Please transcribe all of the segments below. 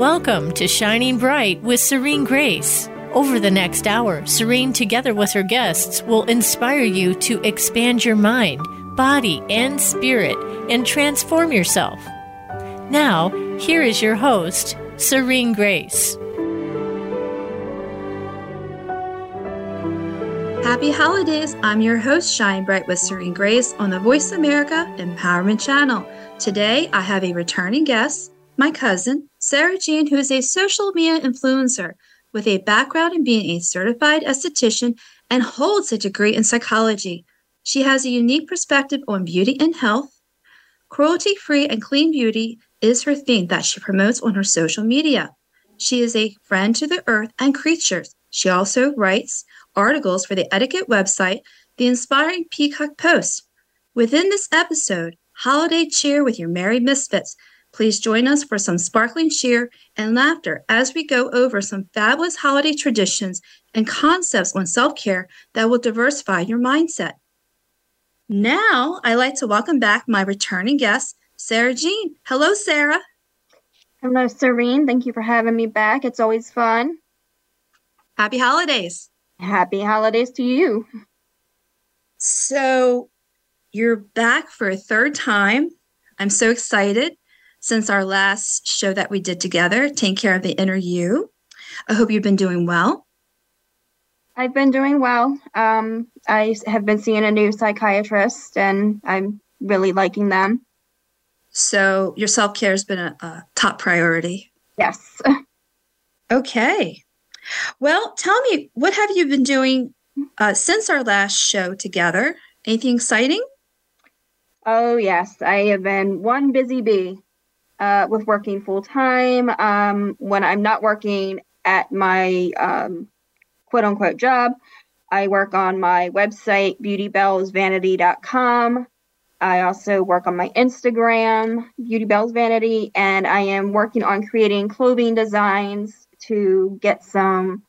Welcome to Shining Bright with Serene Grace. Over the next hour, Serene, together with her guests, will inspire you to expand your mind, body, and spirit and transform yourself. Now, here is your host, Serene Grace. Happy holidays! I'm your host, Shine Bright with Serene Grace on the Voice America Empowerment Channel. Today, I have a returning guest, my cousin, Sarah Jean, who is a social media influencer with a background in being a certified esthetician and holds a degree in psychology. She has a unique perspective on beauty and health. Cruelty free and clean beauty is her theme that she promotes on her social media. She is a friend to the earth and creatures. She also writes articles for the etiquette website, The Inspiring Peacock Post. Within this episode, Holiday Cheer with your Merry Misfits, please join us for some sparkling cheer and laughter as we go over some fabulous holiday traditions and concepts on self care that will diversify your mindset. Now, I'd like to welcome back my returning guest, Sarah Jean. Hello, Sarah. Hello, Serene. Thank you for having me back. It's always fun. Happy holidays. Happy holidays to you. So, you're back for a third time. I'm so excited since our last show that we did together, Take Care of the Inner You. I hope you've been doing well. I've been doing well. Um, I have been seeing a new psychiatrist and I'm really liking them. So, your self care has been a, a top priority. Yes. Okay. Well, tell me, what have you been doing uh, since our last show together? Anything exciting? Oh, yes. I have been one busy bee uh, with working full time. Um, when I'm not working at my um, quote unquote job, I work on my website, beautybellsvanity.com. I also work on my Instagram, Beauty Bells Vanity, and I am working on creating clothing designs to get some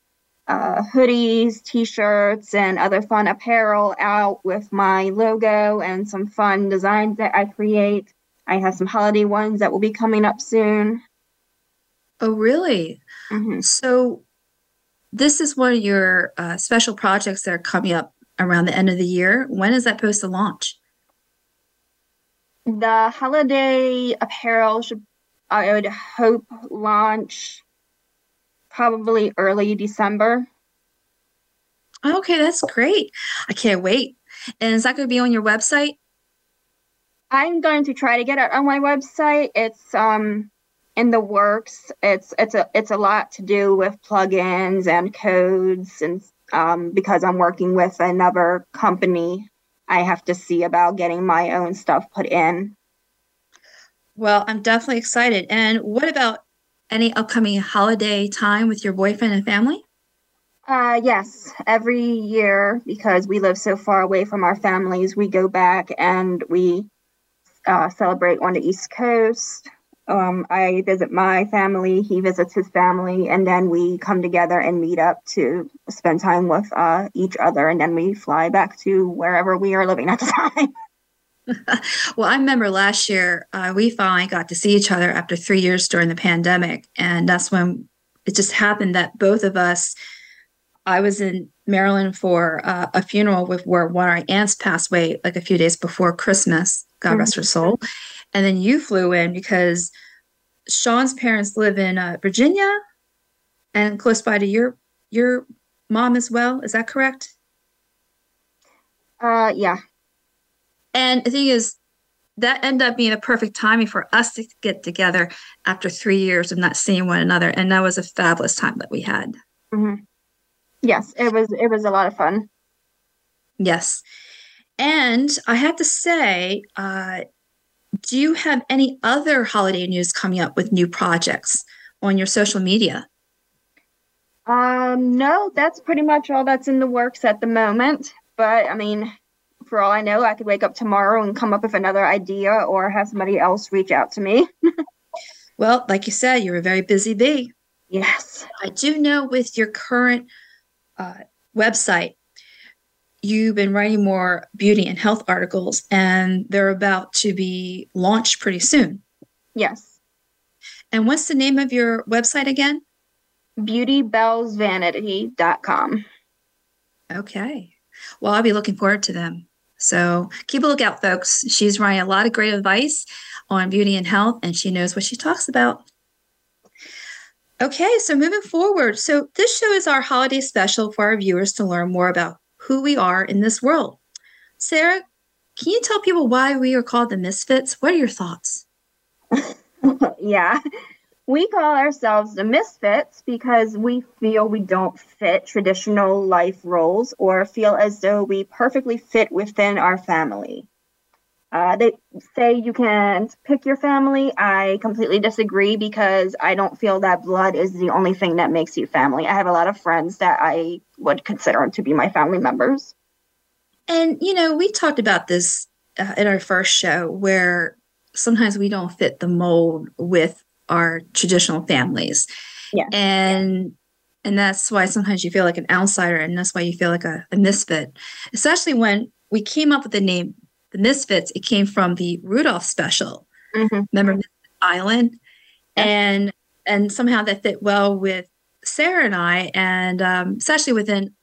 uh, hoodies, t shirts, and other fun apparel out with my logo and some fun designs that I create. I have some holiday ones that will be coming up soon. Oh, really? Mm-hmm. So, this is one of your uh, special projects that are coming up around the end of the year. When is that supposed to launch? The holiday apparel should, I would hope, launch probably early December. Okay, that's great. I can't wait. And is that going to be on your website? I'm going to try to get it on my website. It's um in the works. It's it's a it's a lot to do with plugins and codes and um because I'm working with another company, I have to see about getting my own stuff put in. Well, I'm definitely excited. And what about any upcoming holiday time with your boyfriend and family? Uh, yes, every year because we live so far away from our families, we go back and we uh, celebrate on the East Coast. Um, I visit my family, he visits his family, and then we come together and meet up to spend time with uh, each other, and then we fly back to wherever we are living at the time. well, I remember last year uh, we finally got to see each other after three years during the pandemic. And that's when it just happened that both of us, I was in Maryland for uh, a funeral with where one of our aunts passed away like a few days before Christmas, God mm-hmm. rest her soul. And then you flew in because Sean's parents live in uh, Virginia and close by to your your mom as well. Is that correct? Uh, yeah. And the thing is, that ended up being a perfect timing for us to get together after three years of not seeing one another, and that was a fabulous time that we had. Mm-hmm. Yes, it was. It was a lot of fun. Yes, and I have to say, uh, do you have any other holiday news coming up with new projects on your social media? Um, no, that's pretty much all that's in the works at the moment. But I mean, for all I know, I could wake up tomorrow and come up with another idea or have somebody else reach out to me. well, like you said, you're a very busy bee. Yes. I do know with your current uh, website, you've been writing more beauty and health articles, and they're about to be launched pretty soon. Yes. And what's the name of your website again? Beautybellsvanity.com. Okay. Well, I'll be looking forward to them. So keep a lookout, folks. She's writing a lot of great advice on beauty and health, and she knows what she talks about. Okay, so moving forward. So this show is our holiday special for our viewers to learn more about who we are in this world. Sarah, can you tell people why we are called the Misfits? What are your thoughts? yeah. We call ourselves the misfits because we feel we don't fit traditional life roles or feel as though we perfectly fit within our family. Uh, they say you can't pick your family. I completely disagree because I don't feel that blood is the only thing that makes you family. I have a lot of friends that I would consider to be my family members. And, you know, we talked about this uh, in our first show where sometimes we don't fit the mold with our traditional families. Yeah. And and that's why sometimes you feel like an outsider and that's why you feel like a, a misfit. Especially when we came up with the name the Misfits, it came from the Rudolph special. Mm-hmm. Remember Misfit Island? Yeah. And and somehow that fit well with Sarah and I, and um, especially within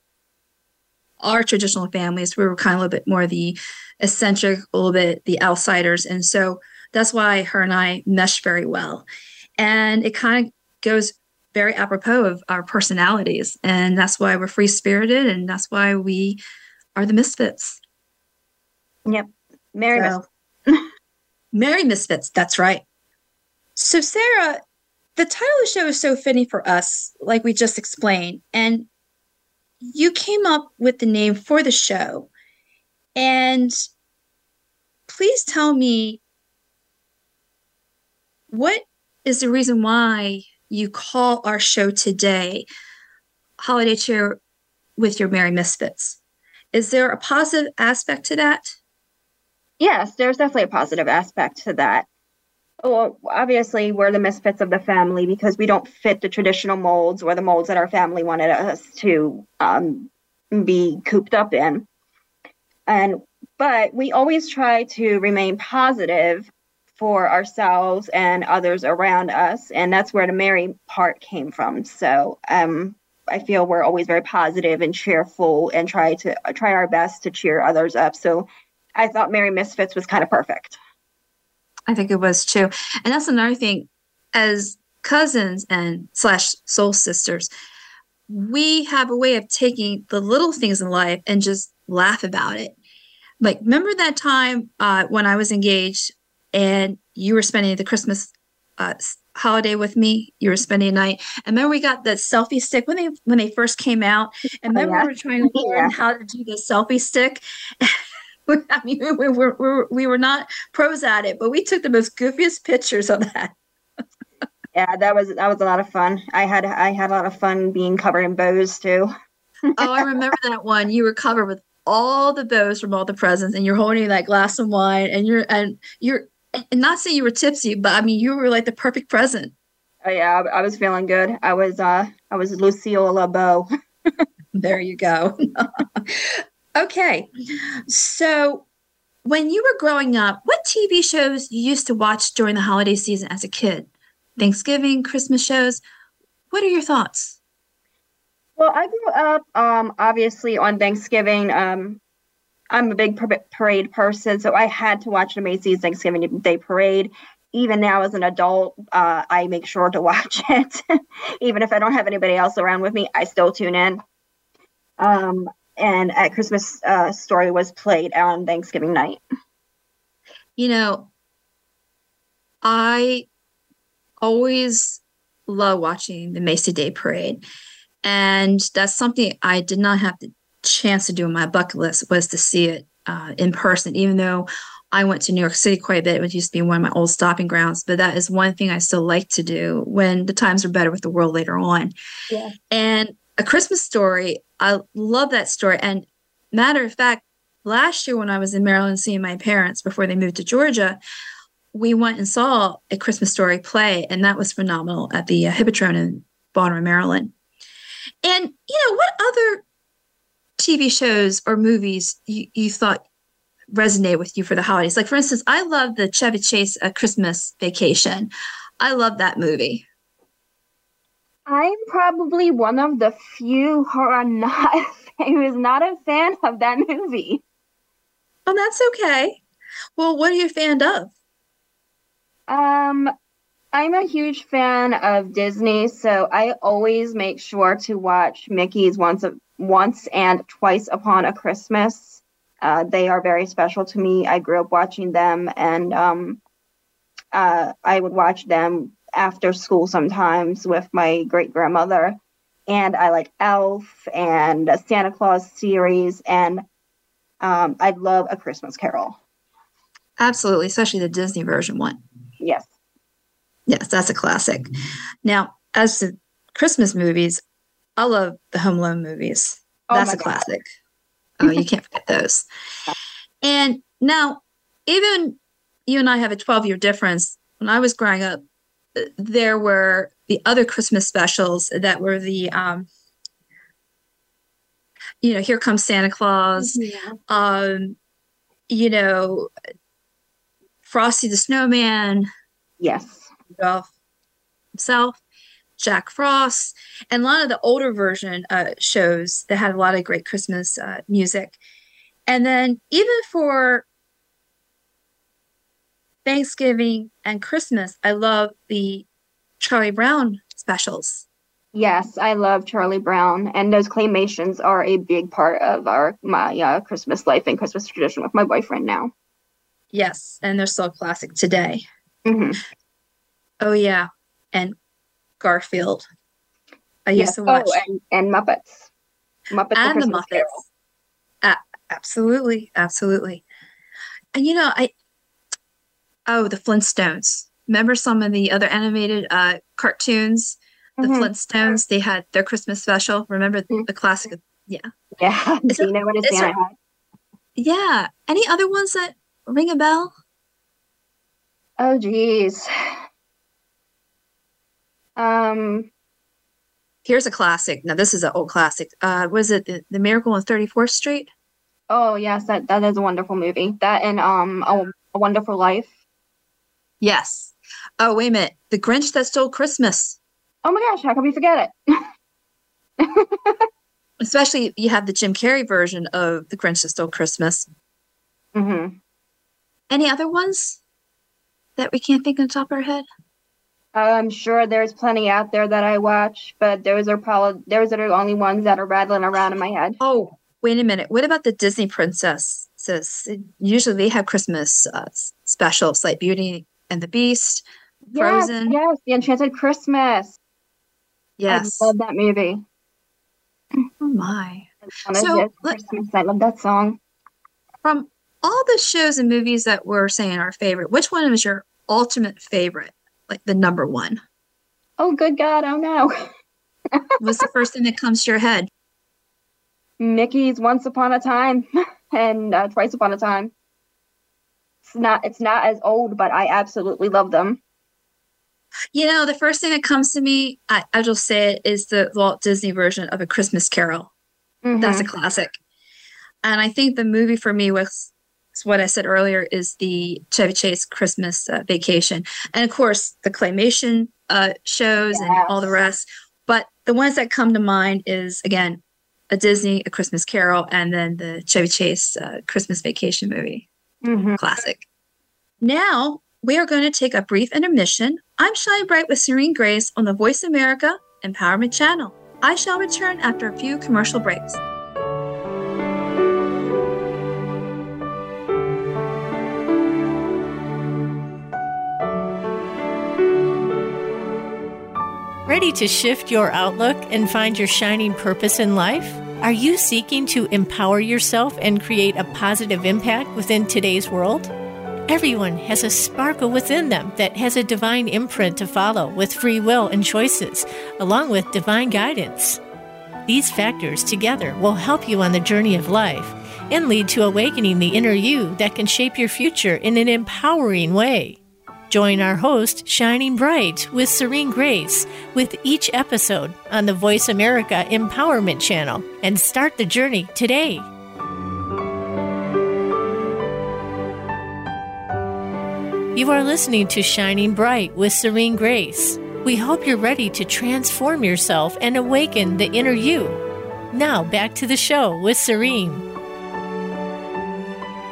our traditional families, we were kind of a little bit more the eccentric, a little bit the outsiders. And so that's why her and I mesh very well. And it kind of goes very apropos of our personalities. And that's why we're free spirited and that's why we are the misfits. Yep. Merry so, Misfits. Merry Misfits. That's right. So, Sarah, the title of the show is so fitting for us, like we just explained. And you came up with the name for the show. And please tell me what is the reason why you call our show today Holiday Cheer with Your Merry Misfits? Is there a positive aspect to that? Yes, there's definitely a positive aspect to that. Well, obviously, we're the misfits of the family because we don't fit the traditional molds or the molds that our family wanted us to um, be cooped up in. And but we always try to remain positive for ourselves and others around us, and that's where the merry part came from. So, um, I feel we're always very positive and cheerful, and try to try our best to cheer others up. So, I thought Merry Misfits was kind of perfect. I think it was too. And that's another thing as cousins and slash soul sisters, we have a way of taking the little things in life and just laugh about it. Like, remember that time uh, when I was engaged and you were spending the Christmas uh, holiday with me. You were spending a night. And remember we got the selfie stick when they when they first came out. And remember oh, yeah. we were trying to learn yeah. how to do the selfie stick. I mean, we were, we were, we were not pros at it, but we took the most goofiest pictures of that. yeah, that was that was a lot of fun. I had I had a lot of fun being covered in bows too. oh, I remember that one. You were covered with all the bows from all the presents, and you're holding that glass of wine, and you're and you're and not saying you were tipsy, but I mean you were like the perfect present. Oh yeah, I, I was feeling good. I was uh I was Lucille LeBeau. there you go. Okay. So, when you were growing up, what TV shows you used to watch during the holiday season as a kid? Thanksgiving, Christmas shows. What are your thoughts? Well, I grew up um, obviously on Thanksgiving. Um, I'm a big parade person, so I had to watch the Macy's Thanksgiving Day Parade. Even now, as an adult, uh, I make sure to watch it. Even if I don't have anybody else around with me, I still tune in. Um, and at Christmas uh, Story was played on Thanksgiving night. You know, I always love watching the Macy Day Parade, and that's something I did not have the chance to do on my bucket list was to see it uh, in person. Even though I went to New York City quite a bit, which used to be one of my old stopping grounds, but that is one thing I still like to do when the times are better with the world later on. Yeah. And a Christmas story. I love that story. And matter of fact, last year when I was in Maryland seeing my parents before they moved to Georgia, we went and saw a Christmas story play, and that was phenomenal at the uh, Hippodrome in Baltimore, Maryland. And you know what other TV shows or movies you, you thought resonate with you for the holidays? Like for instance, I love the Chevy Chase Christmas Vacation. I love that movie. I'm probably one of the few who are not who is not a fan of that movie. Oh, that's okay. Well, what are you a fan of? Um, I'm a huge fan of Disney, so I always make sure to watch Mickey's once a, once and twice upon a Christmas. Uh, they are very special to me. I grew up watching them, and um, uh, I would watch them after school sometimes with my great grandmother. And I like Elf and a Santa Claus series, and um, I love A Christmas Carol. Absolutely, especially the Disney version one. Yes. Yes, that's a classic. Now, as to Christmas movies, I love the Home Alone movies. Oh that's a God. classic. Oh, you can't forget those. And now, even you and I have a 12 year difference. When I was growing up, there were the other Christmas specials that were the, um, you know, Here Comes Santa Claus, yeah. um, you know, Frosty the Snowman. Yes. Rudolph himself, Jack Frost, and a lot of the older version uh, shows that had a lot of great Christmas uh, music. And then even for Thanksgiving and Christmas, I love the Charlie Brown specials. Yes, I love Charlie Brown, and those claymations are a big part of our my uh, Christmas life and Christmas tradition with my boyfriend now. Yes, and they're still classic today. Mm-hmm. Oh yeah, and Garfield. I yes. used to watch oh, and, and Muppets, Muppets and the Muppets. Uh, absolutely, absolutely. And you know, I Oh, the Flintstones. Remember some of the other animated uh, cartoons? The mm-hmm. Flintstones, they had their Christmas special. Remember mm-hmm. the classic? Yeah. Yeah. Do you know what it's Santa Yeah. Any other ones that ring a bell? Oh, geez. Um, Here's a classic. Now, this is an old classic. Uh, was it the, the Miracle on 34th Street? Oh, yes. That, that is a wonderful movie. That and um, a, a Wonderful Life. Yes. Oh, wait a minute. The Grinch That Stole Christmas. Oh my gosh, how can we forget it? Especially you have the Jim Carrey version of The Grinch That Stole Christmas. Mm-hmm. Any other ones that we can't think on top of our head? I'm sure there's plenty out there that I watch, but those are probably those are the only ones that are rattling around in my head. Oh, wait a minute. What about the Disney princesses? Usually they have Christmas uh, specials like Beauty and the Beast, Frozen. Yes, The Enchanted Christmas. Yes. I love that movie. Oh my. So, Christmas. I love that song. From all the shows and movies that we're saying our favorite, which one was your ultimate favorite? Like the number one? Oh, good God. Oh, no. What's the first thing that comes to your head? Mickey's Once Upon a Time and uh, Twice Upon a Time it's not it's not as old, but I absolutely love them. You know, the first thing that comes to me, I, I just say it, is the Walt Disney version of A Christmas Carol. Mm-hmm. That's a classic. And I think the movie for me was what I said earlier is the Chevy Chase Christmas uh, Vacation. And of course, the claymation uh, shows yes. and all the rest. But the ones that come to mind is, again, a Disney, A Christmas Carol, and then the Chevy Chase uh, Christmas Vacation movie. Mm-hmm. Classic. Now we are going to take a brief intermission. I'm Shine Bright with Serene Grace on the Voice America Empowerment Channel. I shall return after a few commercial breaks. Ready to shift your outlook and find your shining purpose in life? Are you seeking to empower yourself and create a positive impact within today's world? Everyone has a sparkle within them that has a divine imprint to follow with free will and choices, along with divine guidance. These factors together will help you on the journey of life and lead to awakening the inner you that can shape your future in an empowering way. Join our host, Shining Bright, with Serene Grace, with each episode on the Voice America Empowerment Channel, and start the journey today. You are listening to Shining Bright with Serene Grace. We hope you're ready to transform yourself and awaken the inner you. Now, back to the show with Serene.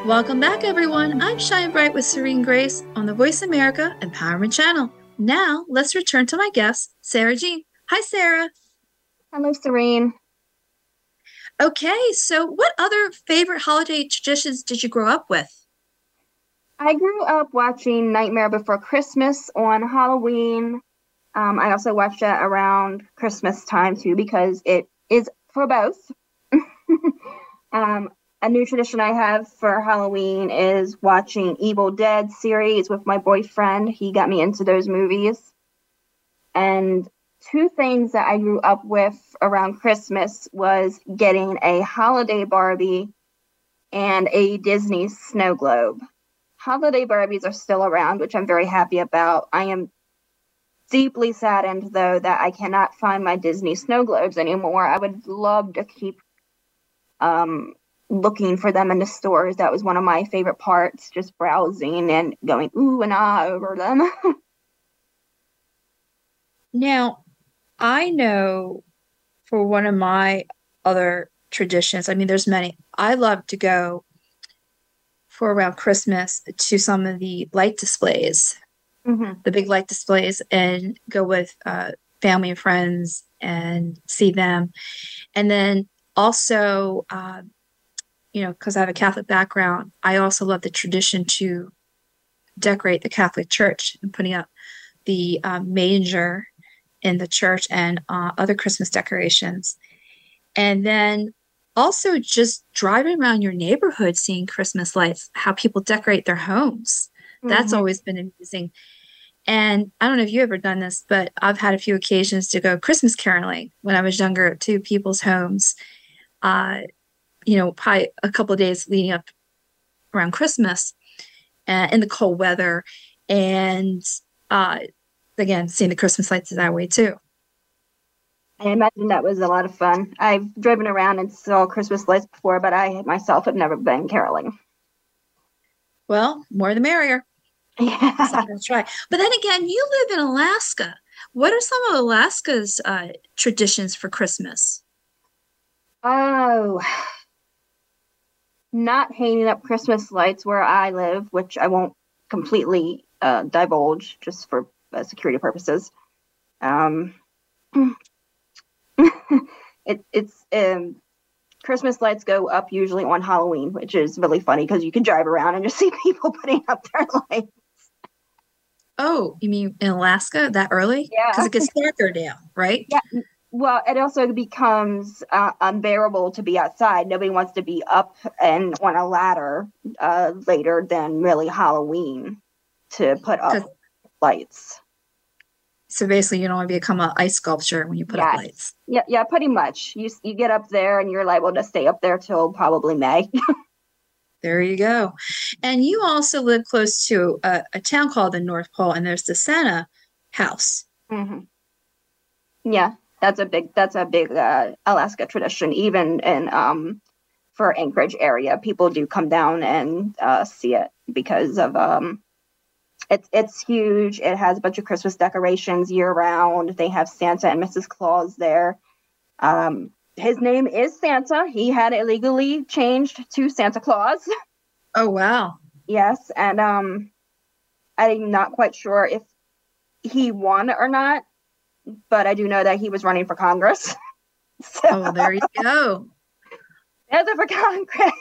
Welcome back, everyone. I'm Shine Bright with Serene Grace on the Voice America Empowerment Channel. Now, let's return to my guest, Sarah Jean. Hi, Sarah. Hello, Serene. Okay, so what other favorite holiday traditions did you grow up with? I grew up watching Nightmare Before Christmas on Halloween. Um, I also watched it around Christmas time too because it is for both. um, a new tradition I have for Halloween is watching Evil Dead series with my boyfriend. He got me into those movies. And two things that I grew up with around Christmas was getting a holiday Barbie and a Disney snow globe. Holiday Barbies are still around, which I'm very happy about. I am deeply saddened though that I cannot find my Disney snow globes anymore. I would love to keep um, looking for them in the stores. That was one of my favorite parts, just browsing and going ooh and ah over them. now, I know for one of my other traditions, I mean, there's many. I love to go for around Christmas to some of the light displays, mm-hmm. the big light displays, and go with uh, family and friends and see them. And then also, uh, you know, because I have a Catholic background, I also love the tradition to decorate the Catholic Church and putting up the um, manger in the church and uh, other Christmas decorations. And then also just driving around your neighborhood, seeing Christmas lights, how people decorate their homes. Mm-hmm. That's always been amazing. And I don't know if you ever done this, but I've had a few occasions to go Christmas caroling when I was younger to people's homes. Uh, you know, probably a couple of days leading up around Christmas uh, in the cold weather. And uh, again, seeing the Christmas lights that way too. I imagine that was a lot of fun. I've driven around and saw Christmas lights before, but I myself have never been caroling. Well, more the merrier. Yeah. That's right. But then again, you live in Alaska. What are some of Alaska's uh, traditions for Christmas? Oh, not hanging up Christmas lights where I live, which I won't completely uh, divulge just for uh, security purposes. Um, it, it's um, Christmas lights go up usually on Halloween, which is really funny because you can drive around and just see people putting up their lights. Oh, you mean in Alaska that early? Yeah, because it gets darker down, right? Yeah. Well, it also becomes uh, unbearable to be outside. Nobody wants to be up and on a ladder uh, later than really Halloween to put up lights. So basically, you don't want to become an ice sculpture when you put yes. up lights. Yeah, yeah, pretty much. You you get up there and you're liable to stay up there till probably May. there you go. And you also live close to a, a, town called the North Pole, and there's the Santa House. Mm-hmm. Yeah, that's a big that's a big uh, Alaska tradition. Even in um, for Anchorage area, people do come down and uh, see it because of um, it's it's huge. It has a bunch of Christmas decorations year round. They have Santa and Mrs. Claus there. Um, his name is Santa. He had illegally changed to Santa Claus. Oh wow. yes, and um, I'm not quite sure if he won or not, but I do know that he was running for Congress. so, oh, there you go. As for Congress.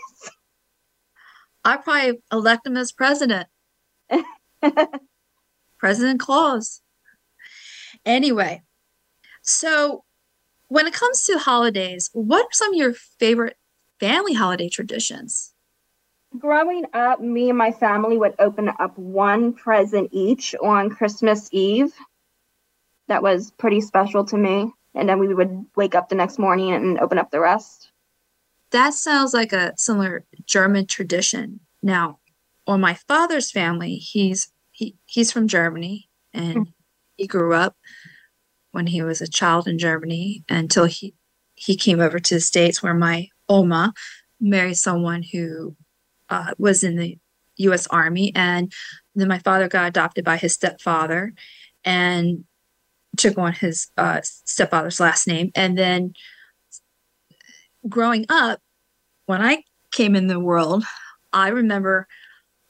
I probably elect him as president. President Claus. Anyway, so when it comes to holidays, what are some of your favorite family holiday traditions? Growing up, me and my family would open up one present each on Christmas Eve. That was pretty special to me. And then we would wake up the next morning and open up the rest. That sounds like a similar German tradition. Now, on my father's family, he's he he's from Germany and mm-hmm. he grew up when he was a child in Germany until he he came over to the states where my oma married someone who uh, was in the U.S. Army, and then my father got adopted by his stepfather and took on his uh, stepfather's last name. And then growing up, when I came in the world, I remember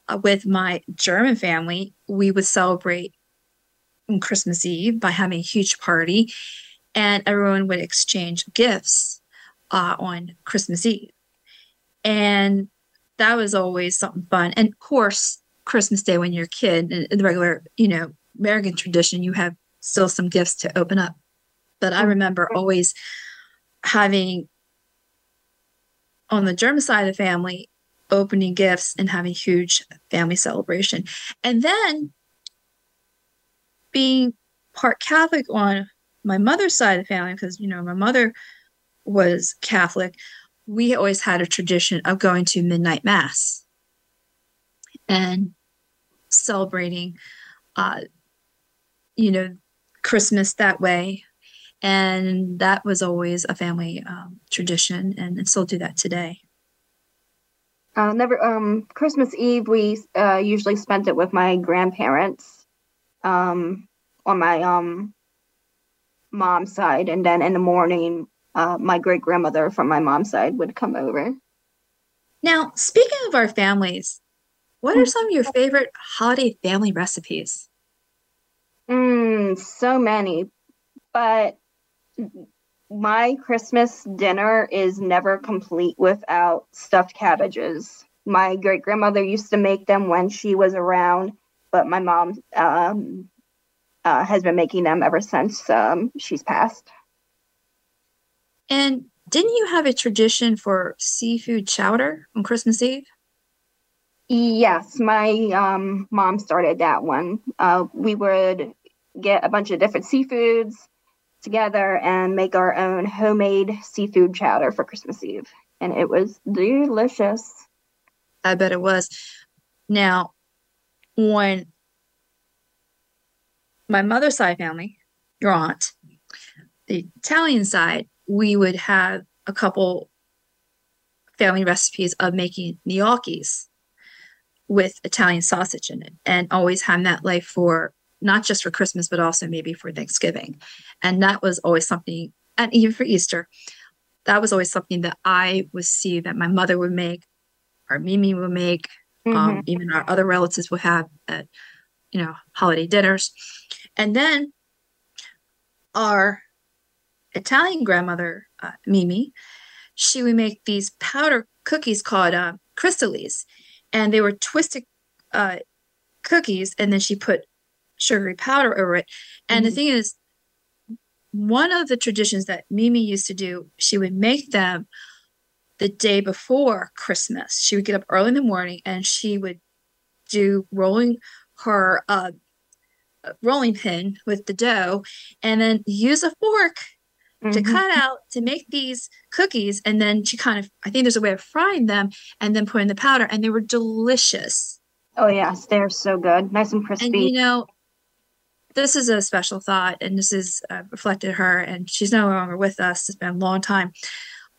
uh, with my German family, we would celebrate Christmas Eve by having a huge party, and everyone would exchange gifts uh, on Christmas Eve. And that was always something fun. And of course, Christmas Day when you're a kid, in the regular, you know, American tradition, you have still some gifts to open up. But I remember always having on the German side of the family, opening gifts and having huge family celebration. And then being part Catholic on my mother's side of the family, because, you know, my mother was Catholic, we always had a tradition of going to midnight mass and celebrating, uh, you know, Christmas that way. And that was always a family um, tradition, and, and still do that today. Uh, never. Um, Christmas Eve, we uh, usually spent it with my grandparents, um, on my um, mom's side, and then in the morning, uh, my great grandmother from my mom's side would come over. Now, speaking of our families, what are some of your favorite holiday family recipes? Mm, so many, but my Christmas dinner is never complete without stuffed cabbages. My great grandmother used to make them when she was around, but my mom um, uh, has been making them ever since um, she's passed. And didn't you have a tradition for seafood chowder on Christmas Eve? Yes, my um, mom started that one. Uh, we would get a bunch of different seafoods together and make our own homemade seafood chowder for Christmas Eve. And it was delicious. I bet it was. Now, when my mother's side family, your aunt, the Italian side, we would have a couple family recipes of making gnocchis with Italian sausage in it and always having that life for not just for Christmas, but also maybe for Thanksgiving. And that was always something, and even for Easter, that was always something that I would see that my mother would make, our Mimi would make, um, mm-hmm. um, even our other relatives would have at, you know, holiday dinners. And then our Italian grandmother, uh, Mimi, she would make these powder cookies called uh, and they were twisted uh, cookies, and then she put sugary powder over it. And mm-hmm. the thing is, one of the traditions that Mimi used to do, she would make them the day before Christmas. She would get up early in the morning and she would do rolling her uh, rolling pin with the dough and then use a fork mm-hmm. to cut out to make these cookies. And then she kind of, I think there's a way of frying them and then putting the powder, and they were delicious. Oh, yes, they're so good. Nice and crispy. And you know, this is a special thought, and this is uh, reflected her, and she's no longer with us. It's been a long time,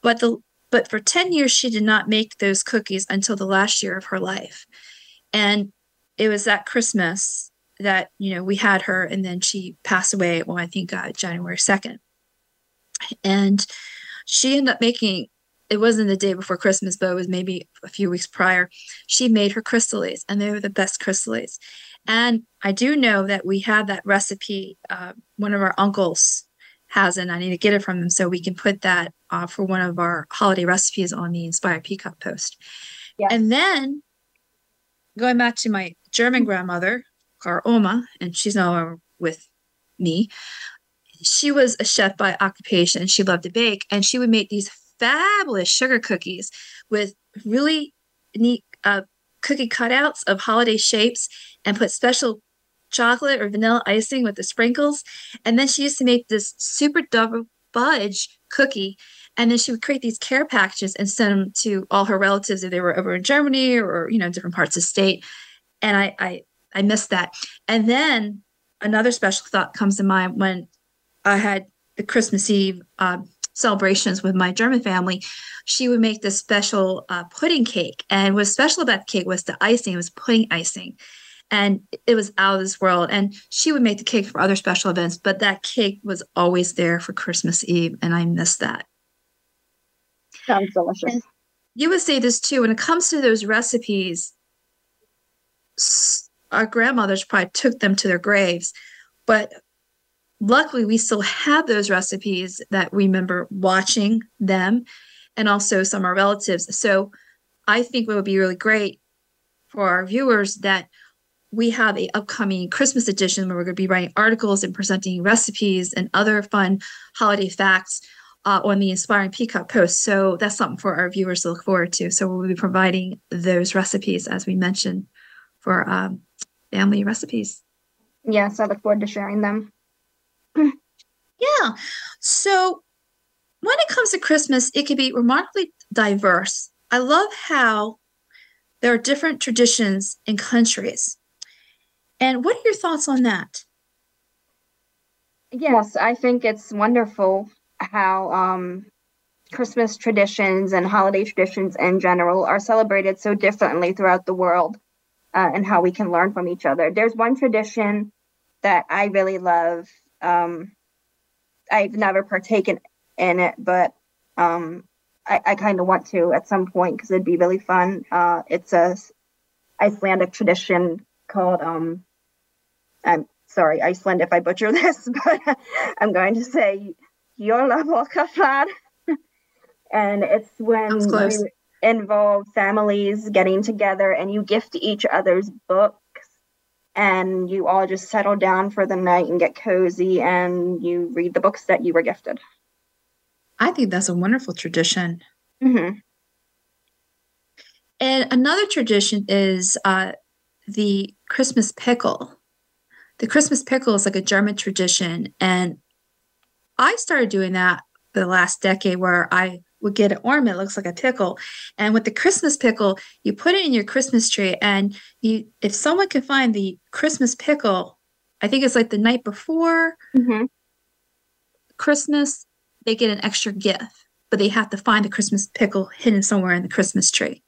but the but for ten years she did not make those cookies until the last year of her life, and it was that Christmas that you know we had her, and then she passed away. Well, I think uh, January second, and she ended up making it wasn't the day before Christmas, but it was maybe a few weeks prior. She made her crystallese, and they were the best crystallese. And I do know that we have that recipe. Uh, one of our uncles has it, and I need to get it from them so we can put that uh, for one of our holiday recipes on the Inspired Peacock post. Yes. And then going back to my German grandmother, our Oma, and she's now with me. She was a chef by occupation. She loved to bake, and she would make these fabulous sugar cookies with really neat uh, cookie cutouts of holiday shapes and put special chocolate or vanilla icing with the sprinkles. And then she used to make this super double fudge cookie. And then she would create these care packages and send them to all her relatives if they were over in Germany or, you know, different parts of the state. And I, I, I missed that. And then another special thought comes to mind when I had the Christmas Eve uh, celebrations with my German family, she would make this special uh, pudding cake. And what's special about the cake was the icing, it was pudding icing. and it was out of this world. And she would make the cake for other special events, but that cake was always there for Christmas Eve, and I miss that. Sounds delicious. And you would say this too when it comes to those recipes. Our grandmothers probably took them to their graves, but luckily we still have those recipes that we remember watching them and also some of our relatives. So I think it would be really great for our viewers that we have a upcoming Christmas edition where we're going to be writing articles and presenting recipes and other fun holiday facts uh, on the Inspiring Peacock Post. So that's something for our viewers to look forward to. So we'll be providing those recipes as we mentioned for um, family recipes. Yes, I look forward to sharing them. Yeah. So when it comes to Christmas, it can be remarkably diverse. I love how there are different traditions in countries. And what are your thoughts on that? Yes, I think it's wonderful how um, Christmas traditions and holiday traditions in general are celebrated so differently throughout the world uh, and how we can learn from each other. There's one tradition that I really love. Um, I've never partaken in it, but um, I, I kind of want to at some point because it'd be really fun. Uh, it's a Icelandic tradition called um, I'm sorry, Iceland, if I butcher this, but I'm going to say Jólabókaflóð. and it's when you involve families getting together and you gift each other's books and you all just settle down for the night and get cozy and you read the books that you were gifted. I think that's a wonderful tradition. Mm-hmm. And another tradition is uh, the Christmas pickle. The Christmas pickle is like a German tradition. And I started doing that the last decade where I would get an ornament looks like a pickle. And with the christmas pickle you put it in your christmas tree and you if someone can find the christmas pickle i think it's like the night before mm-hmm. christmas they get an extra gift but they have to find the christmas pickle hidden somewhere in the christmas tree.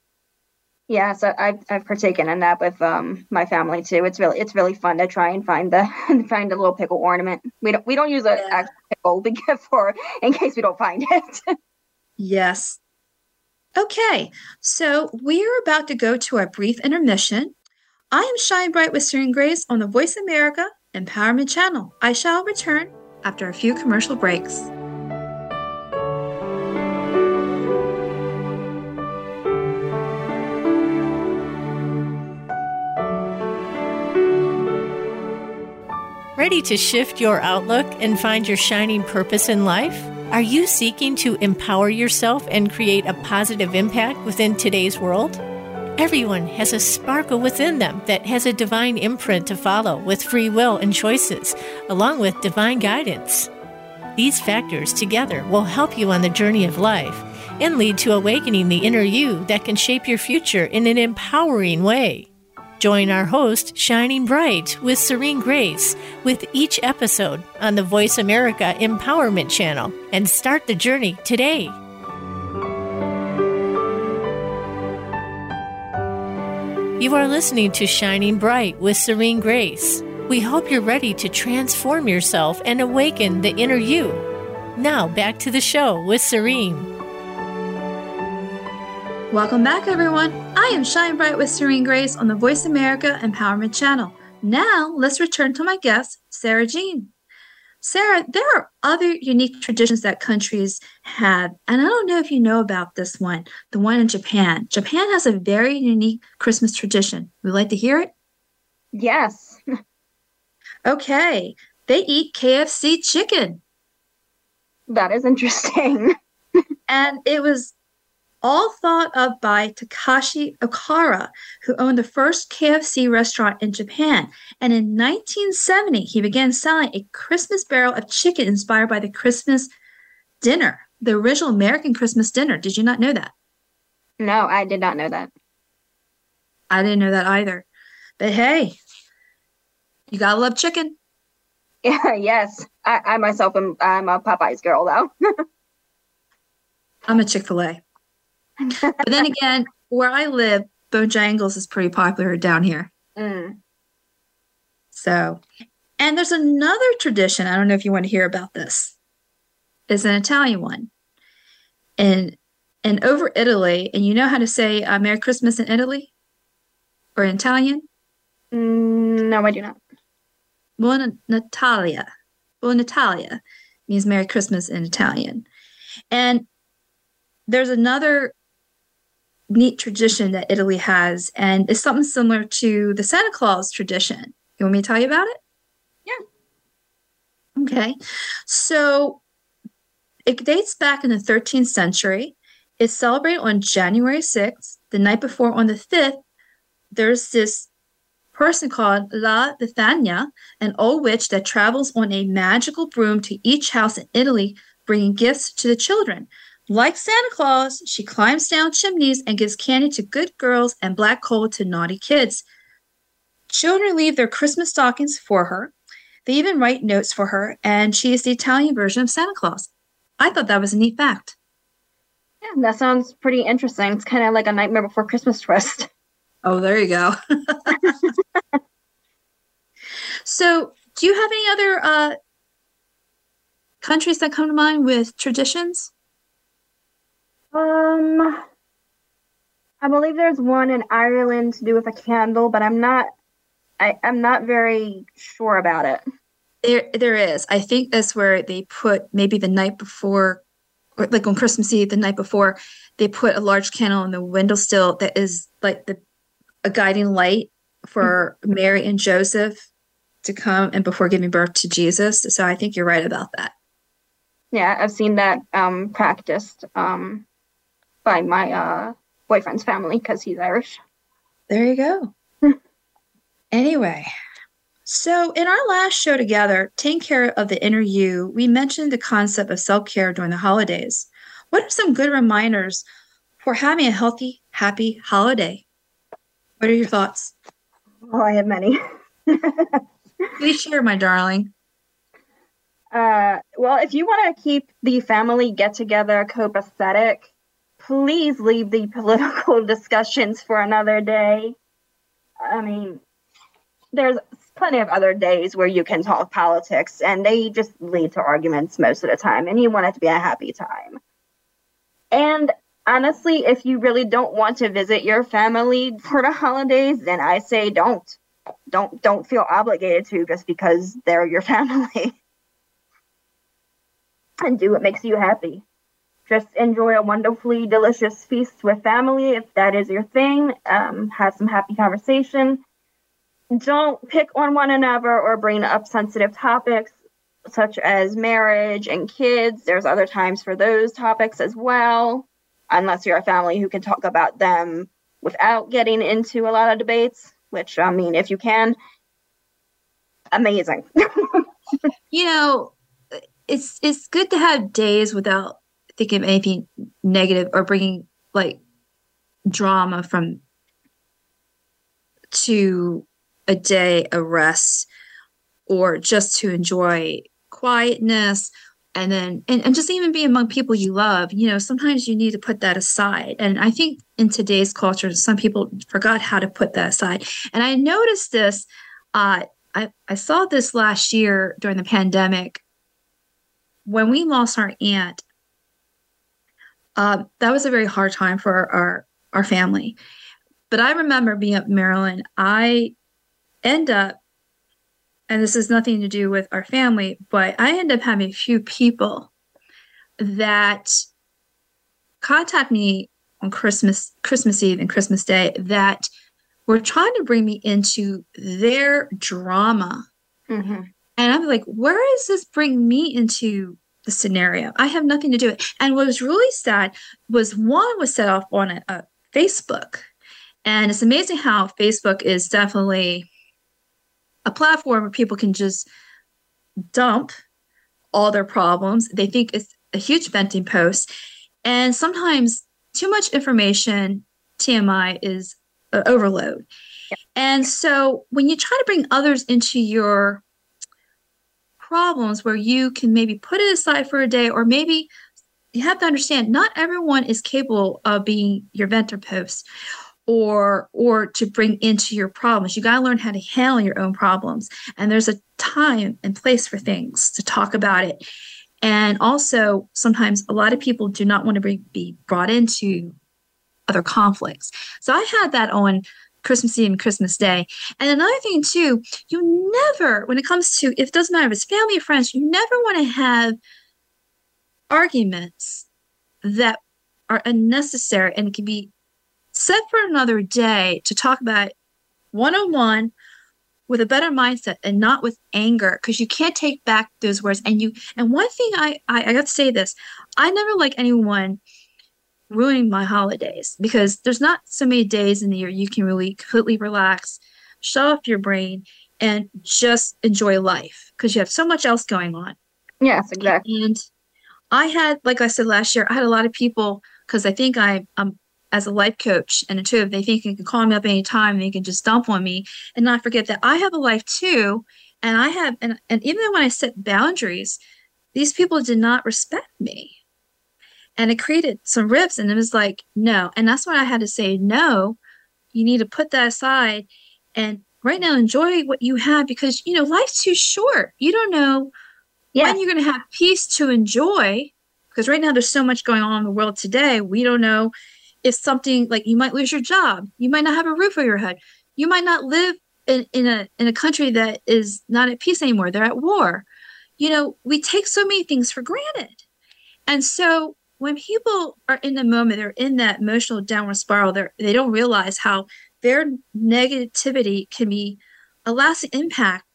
Yeah so i've, I've partaken in that with um my family too. It's really it's really fun to try and find the find a little pickle ornament. We don't we don't use a yeah. pickle to gift for in case we don't find it Yes. Okay, so we are about to go to our brief intermission. I am Shine Bright with Serene Grace on the Voice America Empowerment Channel. I shall return after a few commercial breaks. Ready to shift your outlook and find your shining purpose in life? Are you seeking to empower yourself and create a positive impact within today's world? Everyone has a sparkle within them that has a divine imprint to follow with free will and choices, along with divine guidance. These factors together will help you on the journey of life and lead to awakening the inner you that can shape your future in an empowering way. Join our host, Shining Bright, with Serene Grace, with each episode on the Voice America Empowerment Channel, and start the journey today. You are listening to Shining Bright with Serene Grace. We hope you're ready to transform yourself and awaken the inner you. Now, back to the show with Serene. Welcome back, everyone. I am Shine Bright with Serene Grace on the Voice America Empowerment Channel. Now, let's return to my guest, Sarah Jean. Sarah, there are other unique traditions that countries have, and I don't know if you know about this one, the one in Japan. Japan has a very unique Christmas tradition. Would you like to hear it? Yes. okay. They eat KFC chicken. That is interesting. and it was all thought of by Takeshi Okawara, who owned the first KFC restaurant in Japan. And in 1970, he began selling a Christmas barrel of chicken inspired by the Christmas dinner, the original American Christmas dinner. Did you not know that? No, I did not know that. I didn't know that either. But hey, you gotta love chicken. Yeah, yes. I, I myself am I'm a Popeyes girl though. I'm a Chick-fil-A but then again, where I live, Bojangles is pretty popular down here. Mm. So, and there's another tradition. I don't know if you want to hear about this. It's an Italian one, and and over Italy. And you know how to say uh, "Merry Christmas" in Italy or in Italian? Mm, no, I do not. Buona Natalia. Buona Natalia means Merry Christmas in Italian. And there's another neat tradition that Italy has, and it's something similar to the Santa Claus tradition. You want me to tell you about it? Yeah. Okay. So it dates back in the 13th century. It's celebrated on January 6th. The night before, on the 5th, there's this person called La Befana, an old witch that travels on a magical broom to each house in Italy, bringing gifts to the children. Like Santa Claus, she climbs down chimneys and gives candy to good girls and black coal to naughty kids. Children leave their Christmas stockings for her. They even write notes for her, and she is the Italian version of Santa Claus. I thought that was a neat fact. Yeah, that sounds pretty interesting. It's kind of like a Nightmare Before Christmas twist. Oh, there you go. so, do you have any other uh, countries that come to mind with traditions? Um, I believe there's one in Ireland to do with a candle, but I'm not. I, I'm not very sure about it. There, there is. I think that's where they put maybe the night before, or like on Christmas Eve, the night before, they put a large candle on the windowsill that is like the a guiding light for mm-hmm. Mary and Joseph to come and before giving birth to Jesus. So I think you're right about that. Yeah, I've seen that um, practiced um, by my uh, boyfriend's family because he's Irish. There you go. anyway, so in our last show together, Taking Care of the Inner You, we mentioned the concept of self care during the holidays. What are some good reminders for having a healthy, happy holiday? What are your thoughts? Oh, I have many. Please share, my darling. Uh, well, if you want to keep the family get together copacetic, please leave the political discussions for another day. I mean, there's plenty of other days where you can talk politics, and they just lead to arguments most of the time, and you want it to be a happy time. And honestly, if you really don't want to visit your family for the holidays, then I say don't. Don't don't feel obligated to just because they're your family. and do what makes you happy. Just enjoy a wonderfully delicious feast with family if that is your thing. Um, have some happy conversation. Don't pick on one another or bring up sensitive topics such as marriage and kids. There's other times for those topics as well unless you're a family who can talk about them without getting into a lot of debates, which I mean, if you can, amazing. you know, it's it's good to have days without thinking of anything negative or bringing like drama from to a day of rest or just to enjoy quietness and then and, and just even be among people you love you know sometimes you need to put that aside. And i think in today's culture some people forgot how to put that aside. And i noticed this uh, I, I saw this last year during the pandemic when we lost our aunt uh, that was a very hard time for our, our, our family but i remember being up in maryland i end up and this has nothing to do with our family, but I end up having a few people that contact me on Christmas, Christmas Eve and Christmas Day that were trying to bring me into their drama. Mm-hmm. And I'm like, where is this bring me into the scenario? I have nothing to do with it. And what was really sad was one was set off on a, a Facebook. And it's amazing how Facebook is definitely a platform where people can just dump all their problems. They think it's a huge venting post. And sometimes too much information, TMI, is uh, overload. And so when you try to bring others into your problems where you can maybe put it aside for a day, or maybe you have to understand not everyone is capable of being your venter post or or to bring into your problems. You got to learn how to handle your own problems. And there's a time and place for things to talk about it. And also sometimes a lot of people do not want to be, be brought into other conflicts. So i had that on christmas eve and christmas day. And another thing too you never when it comes to if it doesn't matter if it's family or friends you never want to have arguments that are unnecessary and it can be set for another day to talk about one on one with a better mindset and not with anger because you can't take back those words. And you and one thing I, I i got to say this i never like anyone ruining my holidays because there's not so many days in the year you can really completely relax shut off your brain and just enjoy life because you have so much else going on yes exactly and i had like i said last year i had a lot of people because i think I, i'm as a life coach and a if they think they can call me up anytime and they can just dump on me and not forget that I have a life too. And I have, and, and even when I set boundaries, these people did not respect me. And it created some rifts. And it was like, no. And that's when I had to say, no, you need to put that aside. And right now, enjoy what you have because, you know, life's too short. You don't know yes. when you're going to have peace to enjoy. Because right now, there's so much going on in the world today. We don't know if something like you might lose your job, you might not have a roof over your head, you might not live in, in a in a country that is not at peace anymore. They're at war. You know, we take so many things for granted. And so when people are in the moment, they're in that emotional downward spiral, they're they don't realize how their negativity can be a lasting impact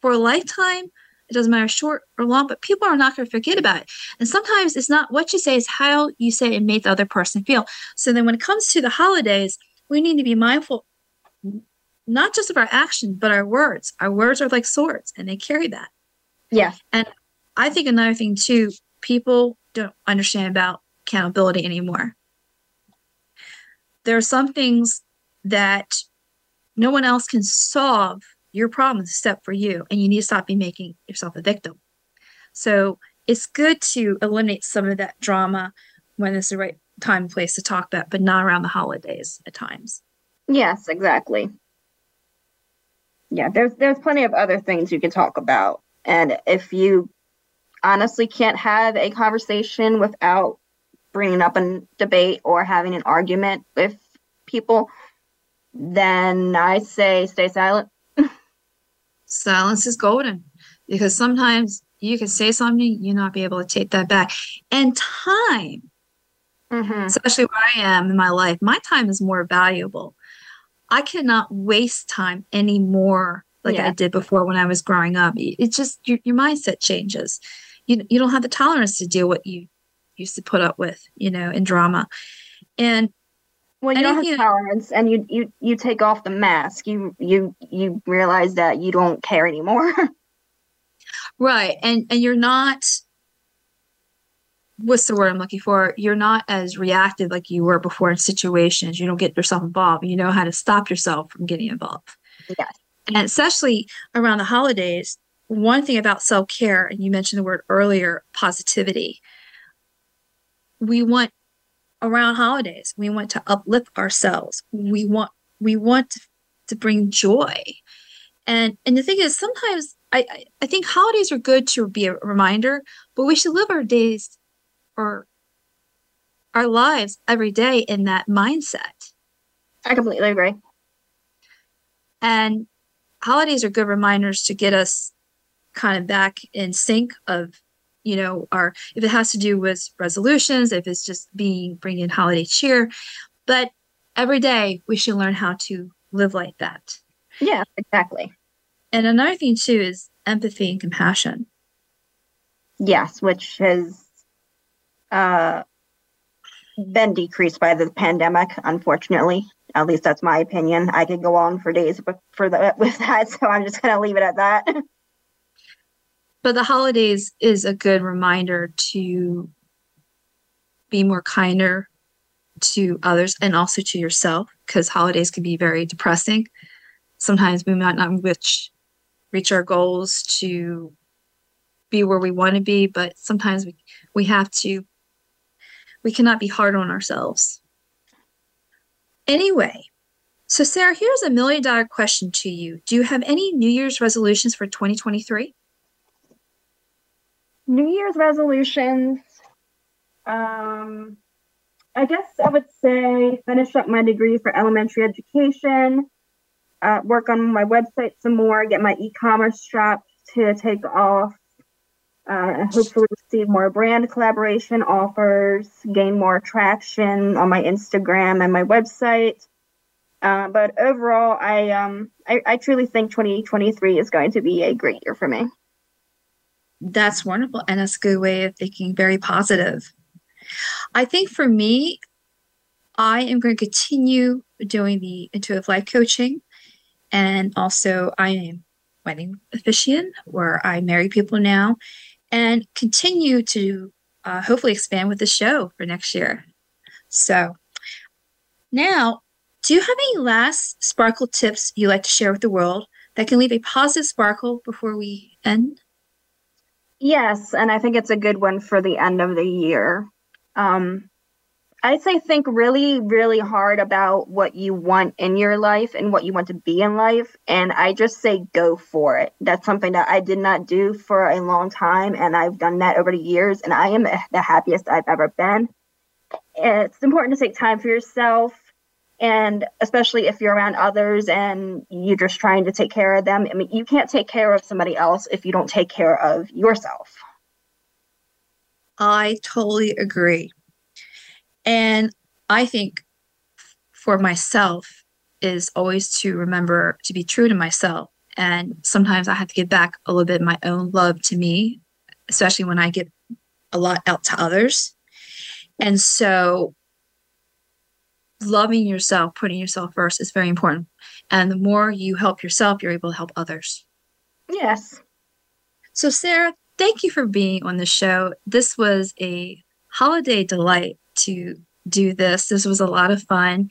for a lifetime it doesn't matter short or long, but people are not going to forget about it. And sometimes it's not what you say, it's how you say it made the other person feel. So then when it comes to the holidays, we need to be mindful not just of our actions, but our words. Our words are like swords and they carry that. Yeah. And I think another thing too, people don't understand about accountability anymore. There are some things that no one else can solve your problems except for you, and you need to stop be making yourself a victim. So it's good to eliminate some of that drama when it's the right time and place to talk about, but not around the holidays at times. Yes, exactly. Yeah, there's there's plenty of other things you can talk about, and if you honestly can't have a conversation without bringing up a debate or having an argument with people, then I say stay silent silence is golden because sometimes you can say something, you not be able to take that back. And time, mm-hmm. especially where I am in my life, my time is more valuable. I cannot waste time anymore like yeah. I did before when I was growing up. It's just your, your mindset changes. You, you don't have the tolerance to deal what you used to put up with, you know, in drama. And well, you don't have tolerance, and you you you take off the mask. You you you realize that you don't care anymore. right, and and you're not. What's the word I'm looking for? You're not as reactive like you were before in situations. You don't get yourself involved. You know how to stop yourself from getting involved. Yes. And especially around the holidays, one thing about self care, and you mentioned the word earlier, positivity. We want around holidays. We want to uplift ourselves. We want we want to, to bring joy. And and the thing is, sometimes I, I think holidays are good to be a reminder, but we should live our days or our lives every day in that mindset. I completely agree. And holidays are good reminders to get us kind of back in sync of you know, our if it has to do with resolutions, if it's just being bringing holiday cheer, but every day we should learn how to live like that. Yeah, exactly. And another thing too is empathy and compassion. Yes, which has uh, been decreased by the pandemic, unfortunately. At least that's my opinion. I could go on for days with, for the, with that, so I'm just going to leave it at that. but the holidays is a good reminder to be more kinder to others and also to yourself because holidays can be very depressing sometimes we might not reach reach our goals to be where we want to be but sometimes we, we have to we cannot be hard on ourselves Anyway, so Sarah, here's a million dollar question to you. Do you have any New Year's resolutions for 2023? New Year's resolutions. Um, I guess I would say finish up my degree for elementary education, uh, work on my website some more, get my e-commerce shop to take off, uh, hopefully receive more brand collaboration offers, gain more traction on my Instagram and my website. Uh, but overall, I um I, I truly think 2023 is going to be a great year for me. That's wonderful, and that's a good way of thinking. Very positive. I think for me, I am going to continue doing the intuitive life coaching, and also I am wedding officiant where I marry people now, and continue to uh, hopefully expand with the show for next year. So now do you have any last sparkle tips you like to share with the world that can leave a positive sparkle before we end? Yes, and I think it's a good one for the end of the year. Um, I'd say think really, really hard about what you want in your life and what you want to be in life. And I just say go for it. That's something that I did not do for a long time. And I've done that over the years. And I am the happiest I've ever been. It's important to take time for yourself and especially if you're around others and you're just trying to take care of them i mean you can't take care of somebody else if you don't take care of yourself. I totally agree. And i think for myself is always to remember to be true to myself. And sometimes i have to give back a little bit of my own love to me especially when i give a lot out to others. And so loving yourself, putting yourself first is very important. And the more you help yourself, you're able to help others. Yes. So, Sarah, thank you for being on the show. This was a holiday delight to do this. This was a lot of fun.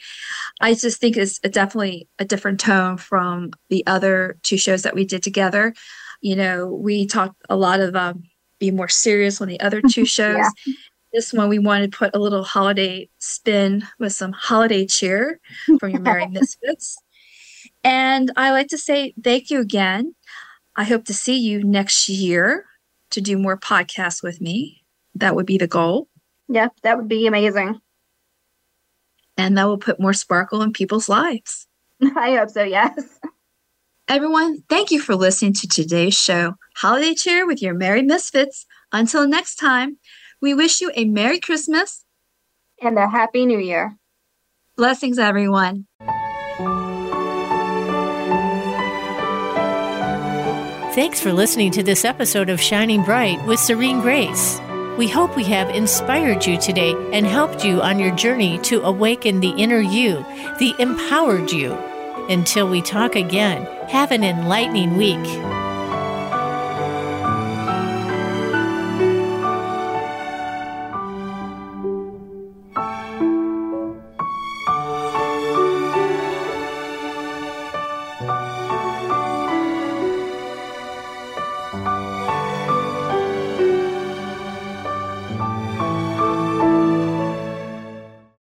I just think it's definitely a different tone from the other two shows that we did together. You know, we talked a lot of um, be more serious on the other two shows. yeah. This one, we wanted to put a little holiday spin with some holiday cheer from your Merry Misfits. And I like to say thank you again. I hope to see you next year to do more podcasts with me. That would be the goal. Yeah, that would be amazing. And that will put more sparkle in people's lives. I hope so, yes. Everyone, thank you for listening to today's show, Holiday Cheer with your Merry Misfits. Until next time, we wish you a Merry Christmas and a Happy New Year. Blessings, everyone. Thanks for listening to this episode of Shining Bright with Serene Grace. We hope we have inspired you today and helped you on your journey to awaken the inner you, the empowered you. Until we talk again, have an enlightening week.